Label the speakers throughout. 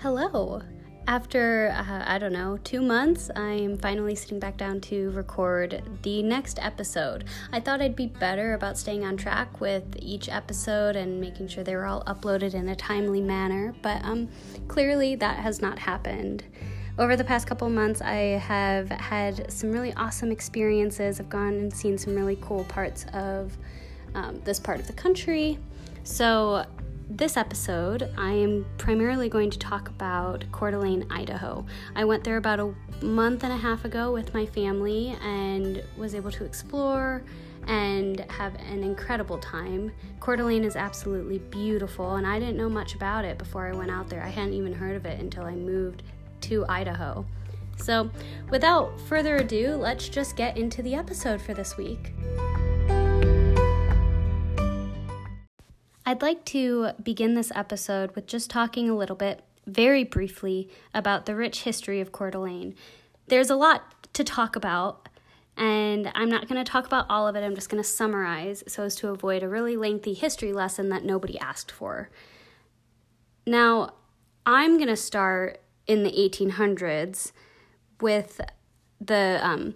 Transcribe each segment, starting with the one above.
Speaker 1: Hello. After, uh, I don't know, two months, I'm finally sitting back down to record the next episode. I thought I'd be better about staying on track with each episode and making sure they were all uploaded in a timely manner, but um, clearly that has not happened. Over the past couple months, I have had some really awesome experiences. I've gone and seen some really cool parts of um, this part of the country. So, this episode, I am primarily going to talk about Coeur d'Alene, Idaho. I went there about a month and a half ago with my family and was able to explore and have an incredible time. Coeur d'Alene is absolutely beautiful, and I didn't know much about it before I went out there. I hadn't even heard of it until I moved to Idaho. So, without further ado, let's just get into the episode for this week. I'd like to begin this episode with just talking a little bit, very briefly, about the rich history of Coeur d'Alene. There's a lot to talk about, and I'm not going to talk about all of it. I'm just going to summarize so as to avoid a really lengthy history lesson that nobody asked for. Now, I'm going to start in the 1800s with the um,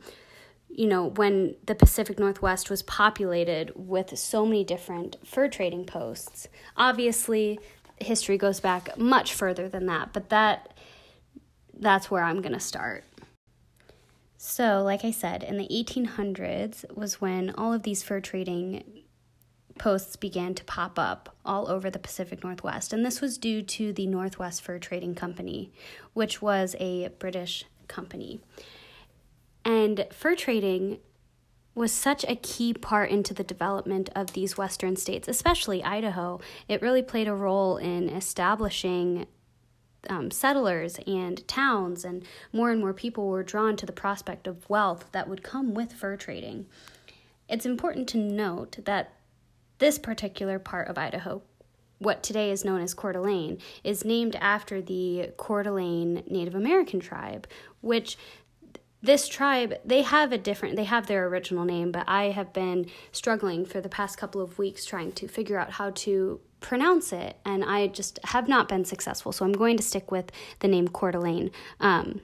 Speaker 1: you know, when the Pacific Northwest was populated with so many different fur trading posts. Obviously, history goes back much further than that, but that that's where I'm going to start. So, like I said, in the 1800s was when all of these fur trading posts began to pop up all over the Pacific Northwest, and this was due to the Northwest Fur Trading Company, which was a British company. And fur trading was such a key part into the development of these western states, especially Idaho. It really played a role in establishing um, settlers and towns, and more and more people were drawn to the prospect of wealth that would come with fur trading. It's important to note that this particular part of Idaho, what today is known as Coeur d'Alene, is named after the Coeur d'Alene Native American tribe, which this tribe they have a different they have their original name but i have been struggling for the past couple of weeks trying to figure out how to pronounce it and i just have not been successful so i'm going to stick with the name coeur d'alene um,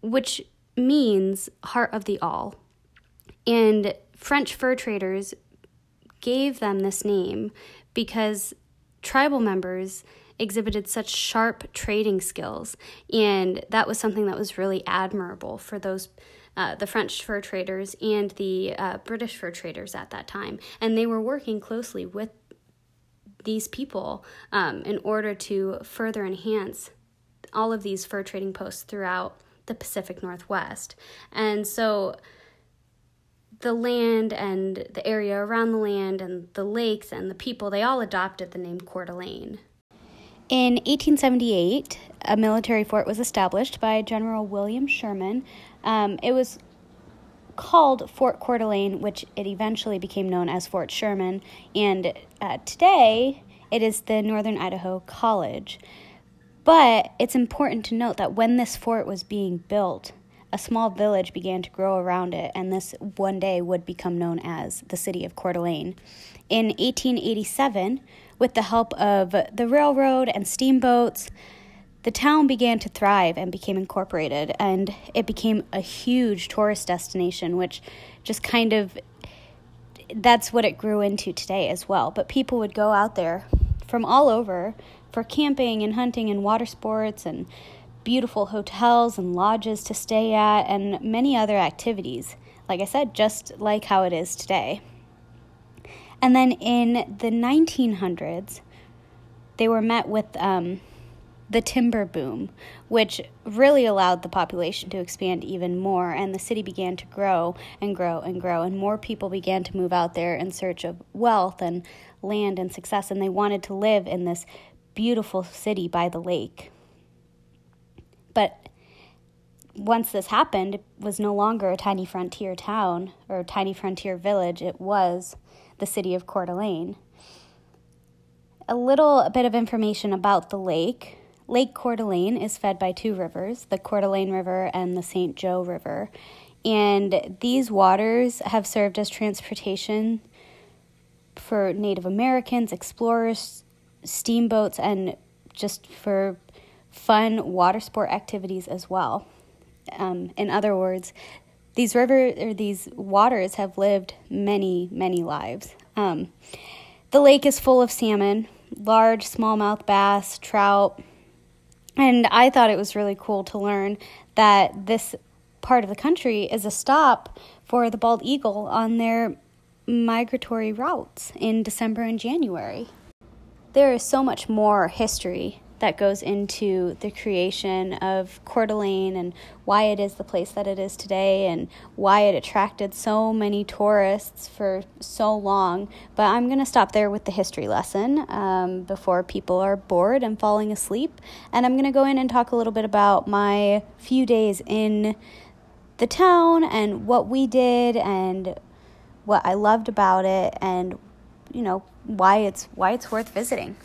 Speaker 1: which means heart of the awl. And french fur traders gave them this name because tribal members exhibited such sharp trading skills, and that was something that was really admirable for those. Uh, the French fur traders and the uh, British fur traders at that time. And they were working closely with these people um, in order to further enhance all of these fur trading posts throughout the Pacific Northwest. And so the land and the area around the land and the lakes and the people, they all adopted the name Coeur d'Alene. In 1878, a military fort was established by General William Sherman. Um, it was called Fort Coeur d'Alene, which it eventually became known as Fort Sherman, and uh, today it is the Northern Idaho College. But it's important to note that when this fort was being built, a small village began to grow around it, and this one day would become known as the city of Coeur d'Alene. In 1887, with the help of the railroad and steamboats, the town began to thrive and became incorporated, and it became a huge tourist destination, which just kind of that's what it grew into today as well. But people would go out there from all over for camping and hunting and water sports and beautiful hotels and lodges to stay at and many other activities. Like I said, just like how it is today. And then in the 1900s, they were met with um, the timber boom, which really allowed the population to expand even more, and the city began to grow and grow and grow, and more people began to move out there in search of wealth and land and success, and they wanted to live in this beautiful city by the lake. But once this happened, it was no longer a tiny frontier town or a tiny frontier village, it was the city of Coeur d'Alene. A little bit of information about the lake. Lake Coeur d'Alene is fed by two rivers, the Coeur d'Alene River and the St. Joe River. And these waters have served as transportation for Native Americans, explorers, steamboats, and just for fun water sport activities as well. Um, in other words, these river or these waters have lived many, many lives. Um, the lake is full of salmon, large smallmouth bass, trout, and I thought it was really cool to learn that this part of the country is a stop for the bald eagle on their migratory routes in December and January. There is so much more history that goes into the creation of Coeur d'Alene and why it is the place that it is today and why it attracted so many tourists for so long. But I'm going to stop there with the history lesson um, before people are bored and falling asleep. And I'm going to go in and talk a little bit about my few days in the town and what we did and what I loved about it and you know why it's why it's worth visiting.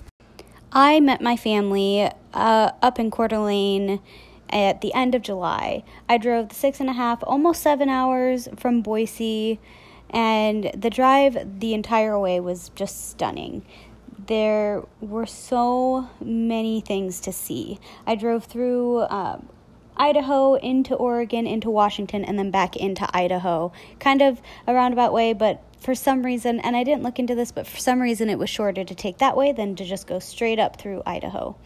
Speaker 1: I met my family uh, up in Coeur d'Alene at the end of July. I drove six and a half, almost seven hours from Boise, and the drive the entire way was just stunning. There were so many things to see. I drove through uh, Idaho into Oregon, into Washington, and then back into Idaho. Kind of a roundabout way, but for some reason, and I didn't look into this, but for some reason it was shorter to take that way than to just go straight up through Idaho.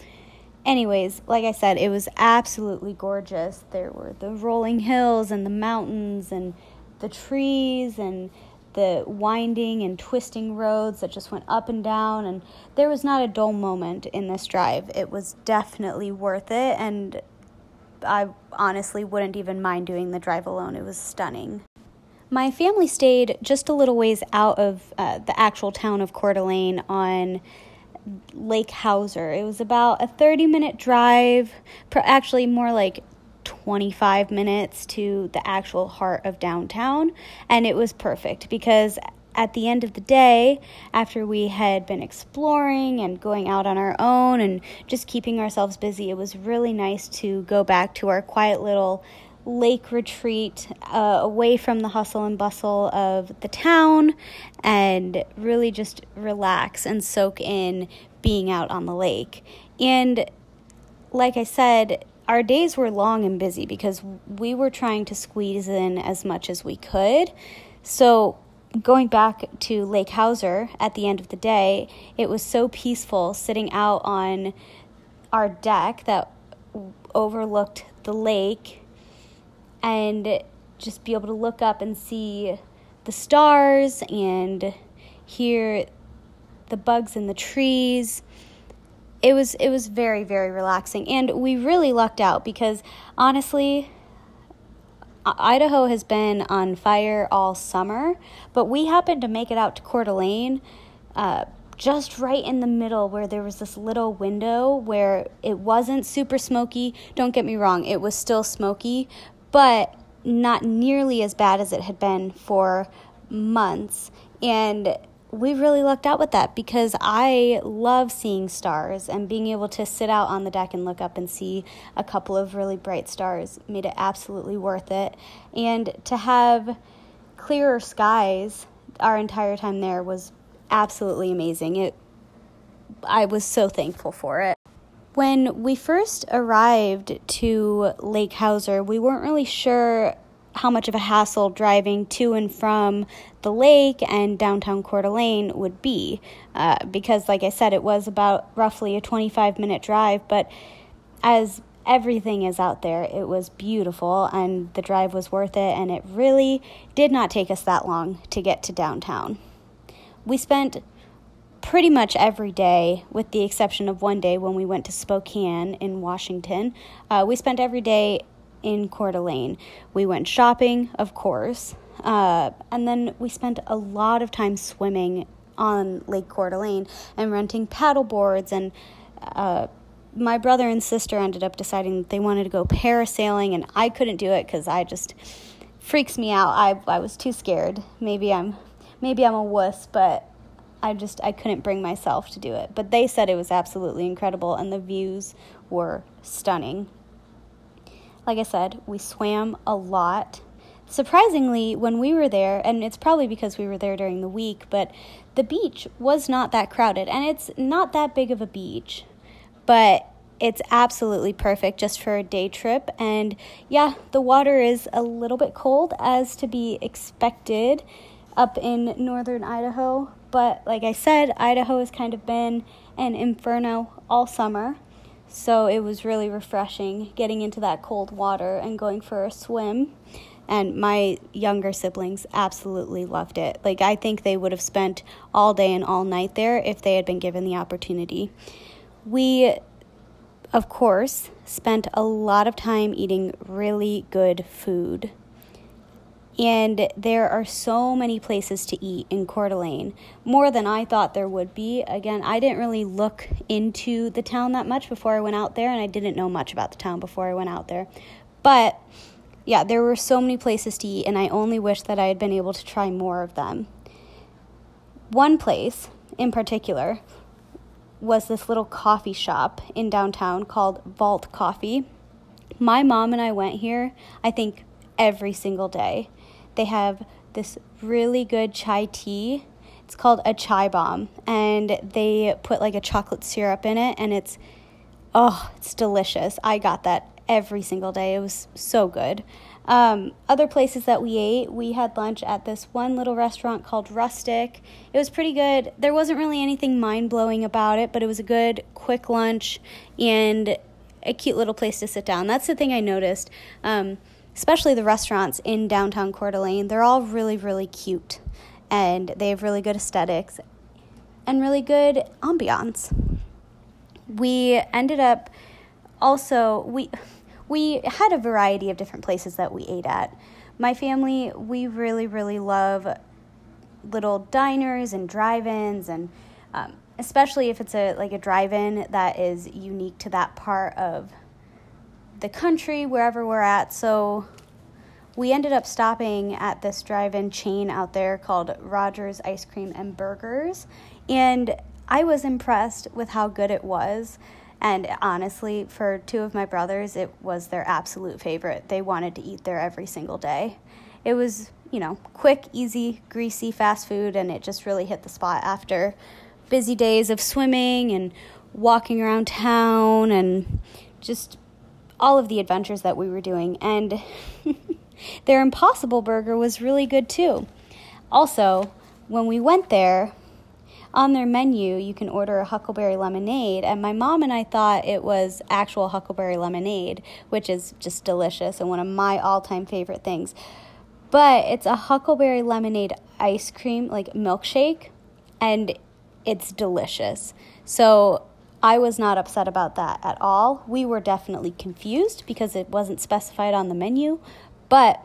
Speaker 1: Anyways, like I said, it was absolutely gorgeous. There were the rolling hills and the mountains and the trees and the winding and twisting roads that just went up and down and there was not a dull moment in this drive. It was definitely worth it and I honestly wouldn't even mind doing the drive alone. It was stunning. My family stayed just a little ways out of uh, the actual town of Coeur d'Alene on Lake Hauser. It was about a 30 minute drive, actually, more like 25 minutes to the actual heart of downtown. And it was perfect because at the end of the day, after we had been exploring and going out on our own and just keeping ourselves busy, it was really nice to go back to our quiet little lake retreat uh, away from the hustle and bustle of the town and really just relax and soak in being out on the lake. And like I said, our days were long and busy because we were trying to squeeze in as much as we could. So, going back to Lake Hauser at the end of the day, it was so peaceful sitting out on our deck that overlooked the lake and just be able to look up and see the stars and hear the bugs in the trees. It was it was very very relaxing and we really lucked out because honestly Idaho has been on fire all summer, but we happened to make it out to Coeur d'Alene uh, just right in the middle where there was this little window where it wasn't super smoky. Don't get me wrong, it was still smoky, but not nearly as bad as it had been for months. And we really lucked out with that because I love seeing stars and being able to sit out on the deck and look up and see a couple of really bright stars made it absolutely worth it. And to have clearer skies our entire time there was absolutely amazing. It I was so thankful for it. When we first arrived to Lake Hauser, we weren't really sure how much of a hassle driving to and from the lake and downtown Coeur d'Alene would be. Uh, because, like I said, it was about roughly a 25 minute drive, but as everything is out there, it was beautiful and the drive was worth it, and it really did not take us that long to get to downtown. We spent pretty much every day, with the exception of one day when we went to Spokane in Washington. Uh, we spent every day in Coeur d'Alene. We went shopping, of course, uh, and then we spent a lot of time swimming on Lake Coeur d'Alene and renting paddle boards. And uh, my brother and sister ended up deciding that they wanted to go parasailing, and I couldn't do it because I just freaks me out. I I was too scared. Maybe I'm maybe I'm a wuss, but I just I couldn't bring myself to do it. But they said it was absolutely incredible and the views were stunning. Like I said, we swam a lot. Surprisingly, when we were there, and it's probably because we were there during the week, but the beach was not that crowded and it's not that big of a beach. But it's absolutely perfect just for a day trip. And yeah, the water is a little bit cold as to be expected up in northern Idaho. But like I said, Idaho has kind of been an inferno all summer. So it was really refreshing getting into that cold water and going for a swim. And my younger siblings absolutely loved it. Like, I think they would have spent all day and all night there if they had been given the opportunity. We of course, spent a lot of time eating really good food. And there are so many places to eat in Coeur d'Alene, more than I thought there would be. Again, I didn't really look into the town that much before I went out there, and I didn't know much about the town before I went out there. But yeah, there were so many places to eat, and I only wish that I had been able to try more of them. One place in particular was this little coffee shop in downtown called Vault Coffee. My mom and I went here, I think, every single day. They have this really good chai tea. It's called a chai bomb, and they put like a chocolate syrup in it, and it's oh, it's delicious. I got that every single day. It was so good. Um, other places that we ate, we had lunch at this one little restaurant called Rustic. It was pretty good. There wasn't really anything mind blowing about it, but it was a good, quick lunch and a cute little place to sit down. That's the thing I noticed, um, especially the restaurants in downtown Coeur d'Alene. They're all really, really cute and they have really good aesthetics and really good ambiance. We ended up also, we we had a variety of different places that we ate at. My family, we really, really love little diners and drive-ins, and um, especially if it's a like a drive-in that is unique to that part of the country, wherever we're at. So we ended up stopping at this drive-in chain out there called Rogers Ice Cream and Burgers, and I was impressed with how good it was. And honestly, for two of my brothers, it was their absolute favorite. They wanted to eat there every single day. It was, you know, quick, easy, greasy fast food, and it just really hit the spot after busy days of swimming and walking around town and just all of the adventures that we were doing. And their Impossible Burger was really good too. Also, when we went there, on their menu, you can order a huckleberry lemonade. And my mom and I thought it was actual huckleberry lemonade, which is just delicious and one of my all time favorite things. But it's a huckleberry lemonade ice cream, like milkshake, and it's delicious. So I was not upset about that at all. We were definitely confused because it wasn't specified on the menu, but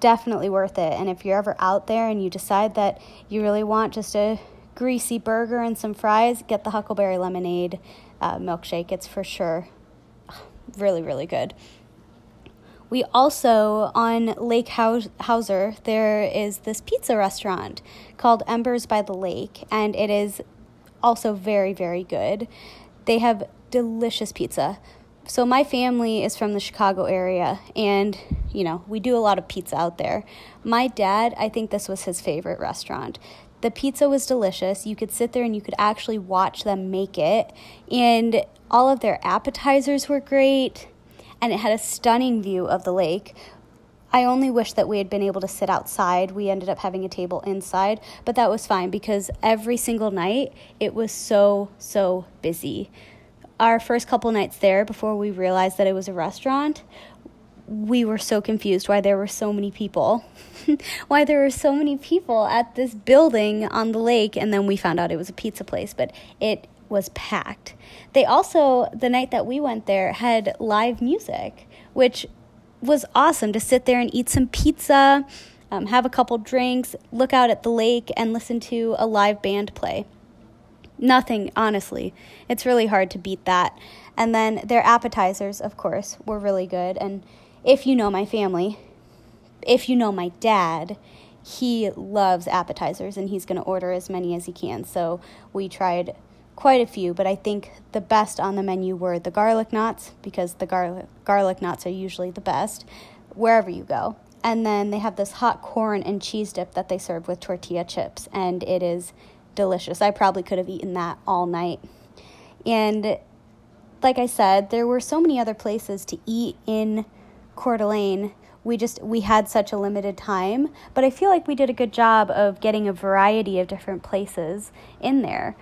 Speaker 1: definitely worth it. And if you're ever out there and you decide that you really want just a greasy burger and some fries, get the Huckleberry Lemonade uh, milkshake. It's for sure really, really good. We also, on Lake Hauser, there is this pizza restaurant called Embers by the Lake, and it is also very, very good. They have delicious pizza. So, my family is from the Chicago area, and you know, we do a lot of pizza out there. My dad, I think this was his favorite restaurant. The pizza was delicious. You could sit there and you could actually watch them make it. And all of their appetizers were great. And it had a stunning view of the lake. I only wish that we had been able to sit outside. We ended up having a table inside, but that was fine because every single night it was so, so busy. Our first couple nights there, before we realized that it was a restaurant, we were so confused why there were so many people. why there were so many people at this building on the lake, and then we found out it was a pizza place, but it was packed. They also, the night that we went there, had live music, which was awesome to sit there and eat some pizza, um, have a couple drinks, look out at the lake, and listen to a live band play. Nothing, honestly. It's really hard to beat that. And then their appetizers, of course, were really good. And if you know my family, if you know my dad, he loves appetizers and he's going to order as many as he can. So we tried quite a few, but I think the best on the menu were the garlic knots because the garlic garlic knots are usually the best wherever you go. And then they have this hot corn and cheese dip that they serve with tortilla chips and it is delicious. I probably could have eaten that all night. And like I said, there were so many other places to eat in Coeur d'Alene. We just we had such a limited time, but I feel like we did a good job of getting a variety of different places in there.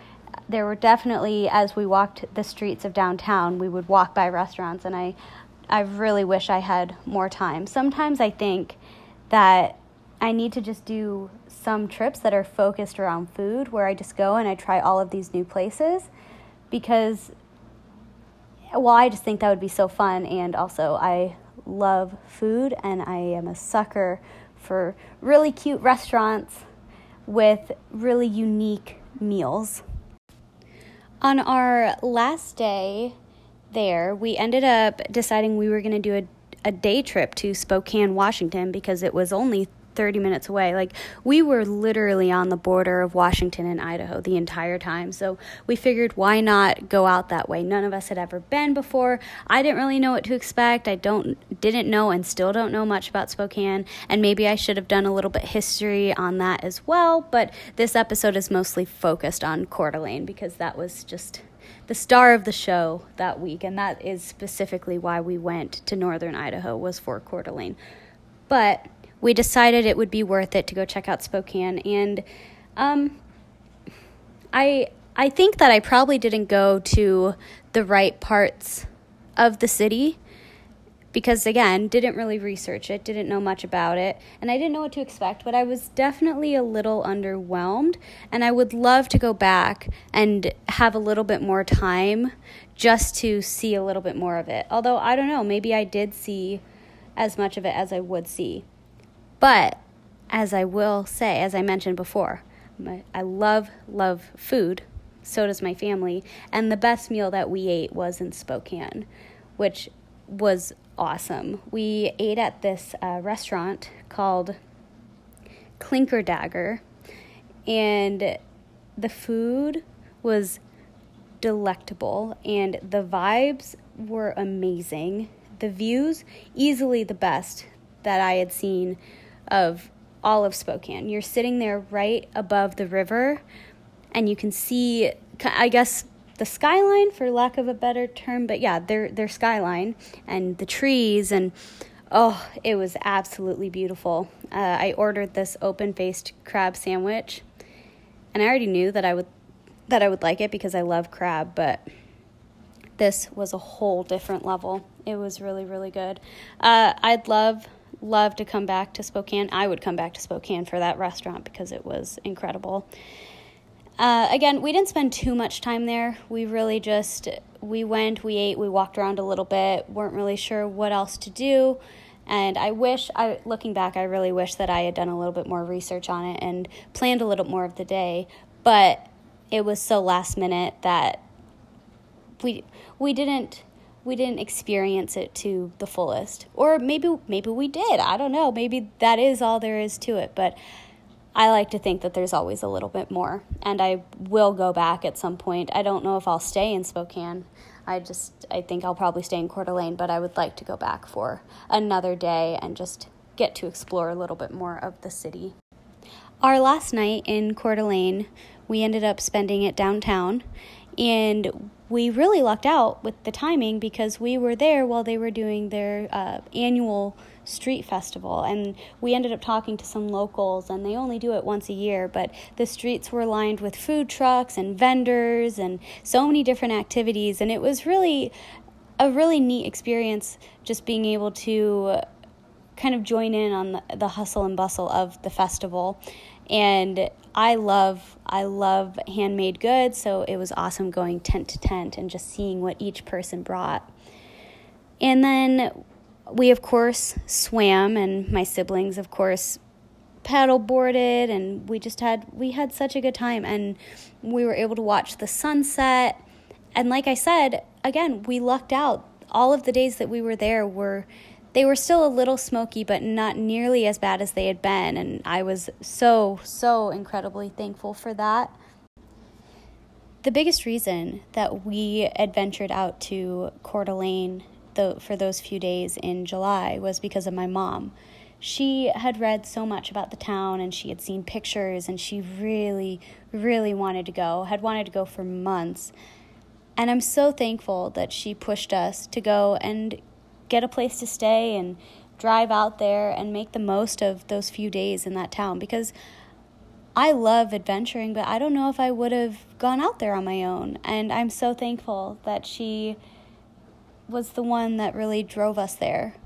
Speaker 1: There were definitely as we walked the streets of downtown, we would walk by restaurants and I I really wish I had more time. Sometimes I think that I need to just do some trips that are focused around food where I just go and I try all of these new places because well, I just think that would be so fun and also I love food and I am a sucker for really cute restaurants with really unique meals. On our last day there, we ended up deciding we were going to do a, a day trip to Spokane, Washington because it was only 30 minutes away. Like, we were literally on the border of Washington and Idaho the entire time. So, we figured why not go out that way? None of us had ever been before. I didn't really know what to expect. I don't didn't know and still don't know much about Spokane, and maybe I should have done a little bit history on that as well, but this episode is mostly focused on Coeur d'Alene because that was just the star of the show that week and that is specifically why we went to northern Idaho was for Coeur d'Alene. But we decided it would be worth it to go check out Spokane. And um, I I think that I probably didn't go to the right parts of the city because again didn't really research it didn't know much about it and i didn't know what to expect but i was definitely a little underwhelmed and i would love to go back and have a little bit more time just to see a little bit more of it although i don't know maybe i did see as much of it as i would see but as I will say, as I mentioned before, my, I love, love food. So does my family. And the best meal that we ate was in Spokane, which was awesome. We ate at this uh, restaurant called Clinkerdagger, and the food was delectable, and the vibes were amazing. The views, easily the best that I had seen of all of Spokane. You're sitting there right above the river, and you can see, I guess, the skyline, for lack of a better term, but yeah, their their skyline and the trees and oh, it was absolutely beautiful. Uh, I ordered this open faced crab sandwich, and I already knew that I would that I would like it because I love crab, but this was a whole different level. It was really really good. Uh, I'd love love to come back to Spokane. I would come back to Spokane for that restaurant because it was incredible. Uh, again, we didn't spend too much time there. We really just we went, we ate, we walked around a little bit. weren't really sure what else to do. And I wish, I looking back, I really wish that I had done a little bit more research on it and planned a little more of the day. But it was so last minute that we we didn't we didn't experience it to the fullest. Or maybe maybe we did. I don't know. Maybe that is all there is to it. But i like to think that there's always a little bit more. And i will go back at some point. I don't know if i'll stay in spokane. I just i think i'll probably stay in coeur d'alene. But i would like to go back for another day and just get to explore a little bit more of the city. Our last night in coeur d'alene we ended up spending it downtown. And we really lucked out with the timing because we were there while they were doing their uh, annual street festival. And we ended up talking to some locals and they only do it once a year but the streets were lined with food trucks and vendors and so many different activities. And it was really a really neat experience just being able to kind of join in on the, the hustle and bustle of the festival and I love I love handmade goods, so it was awesome going tent to tent and just seeing what each person brought. And then we of course swam and my siblings of course paddle boarded and we just had we had such a good time and we were able to watch the sunset. And like I said, again, we lucked out. All of the days that we were there were they were still a little smoky, but not nearly as bad as they had been. And I was so, so incredibly thankful for that. The biggest reason that we adventured out to Coeur d'Alene the, for those few days in July was because of my mom. She had read so much about the town and she had seen pictures and she really, really wanted to go, had wanted to go for months. And I'm so thankful that she pushed us to go and get a place to stay and drive out there and make the most of those few days in that town because I love adventuring, but I don't know if I would have gone out there on my own. And I'm so thankful that she was the one that really drove us there.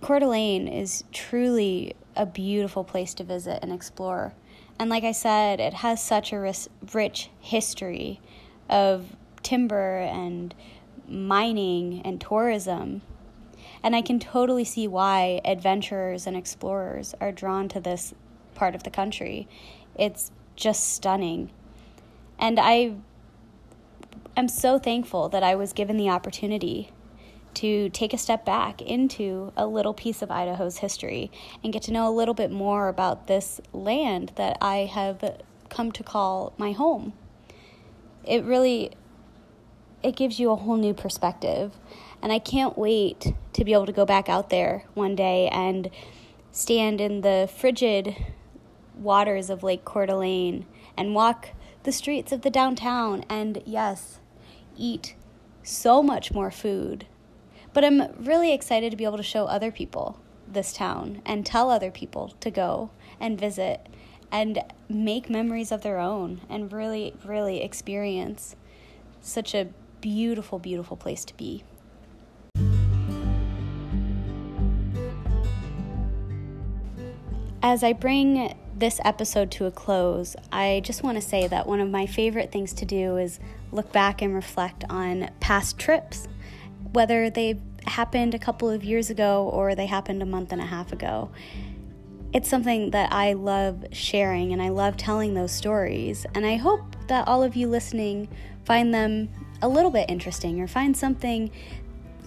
Speaker 1: Coeur d'Alene is truly a beautiful place to visit and explore. And like I said, it has such a rich history of timber and mining and tourism. And I can totally see why adventurers and explorers are drawn to this part of the country. It's just stunning. And I am so thankful that I was given the opportunity to take a step back into a little piece of Idaho's history and get to know a little bit more about this land that I have come to call my home. It really it gives you a whole new perspective. And I can't wait to be able to go back out there one day and stand in the frigid waters of Lake Coeur d'Alene and walk the streets of the downtown and yes, eat so much more food. But I'm really excited to be able to show other people this town and tell other people to go and visit and make memories of their own and really, really experience such a beautiful, beautiful place to be. As I bring this episode to a close, I just want to say that one of my favorite things to do is look back and reflect on past trips whether they happened a couple of years ago or they happened a month and a half ago. It's something that I love sharing and I love telling those stories. And I hope that all of you listening find them a little bit interesting or find something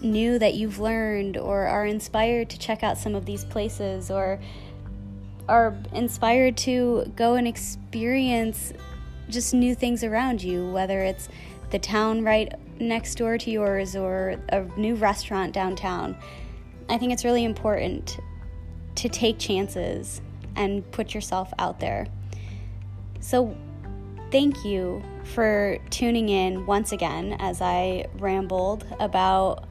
Speaker 1: new that you've learned or are inspired to check out some of these places or are inspired to go and experience just new things around you, whether it's the town right next door to yours or a new restaurant downtown. I think it's really important to take chances and put yourself out there. So, thank you for tuning in once again as I rambled about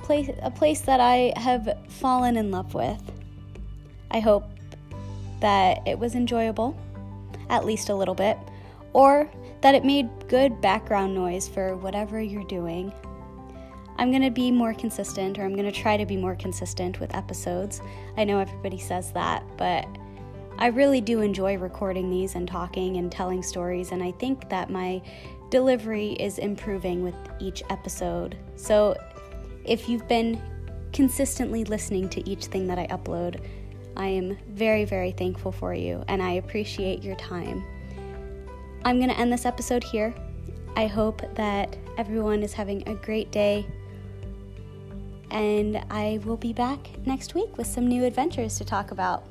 Speaker 1: place, a place that I have fallen in love with. I hope that it was enjoyable, at least a little bit, or that it made good background noise for whatever you're doing. I'm going to be more consistent, or I'm going to try to be more consistent with episodes. I know everybody says that, but I really do enjoy recording these and talking and telling stories, and I think that my delivery is improving with each episode. So if you've been consistently listening to each thing that I upload, I am very, very thankful for you, and I appreciate your time. I'm going to end this episode here. I hope that everyone is having a great day. And I will be back next week with some new adventures to talk about.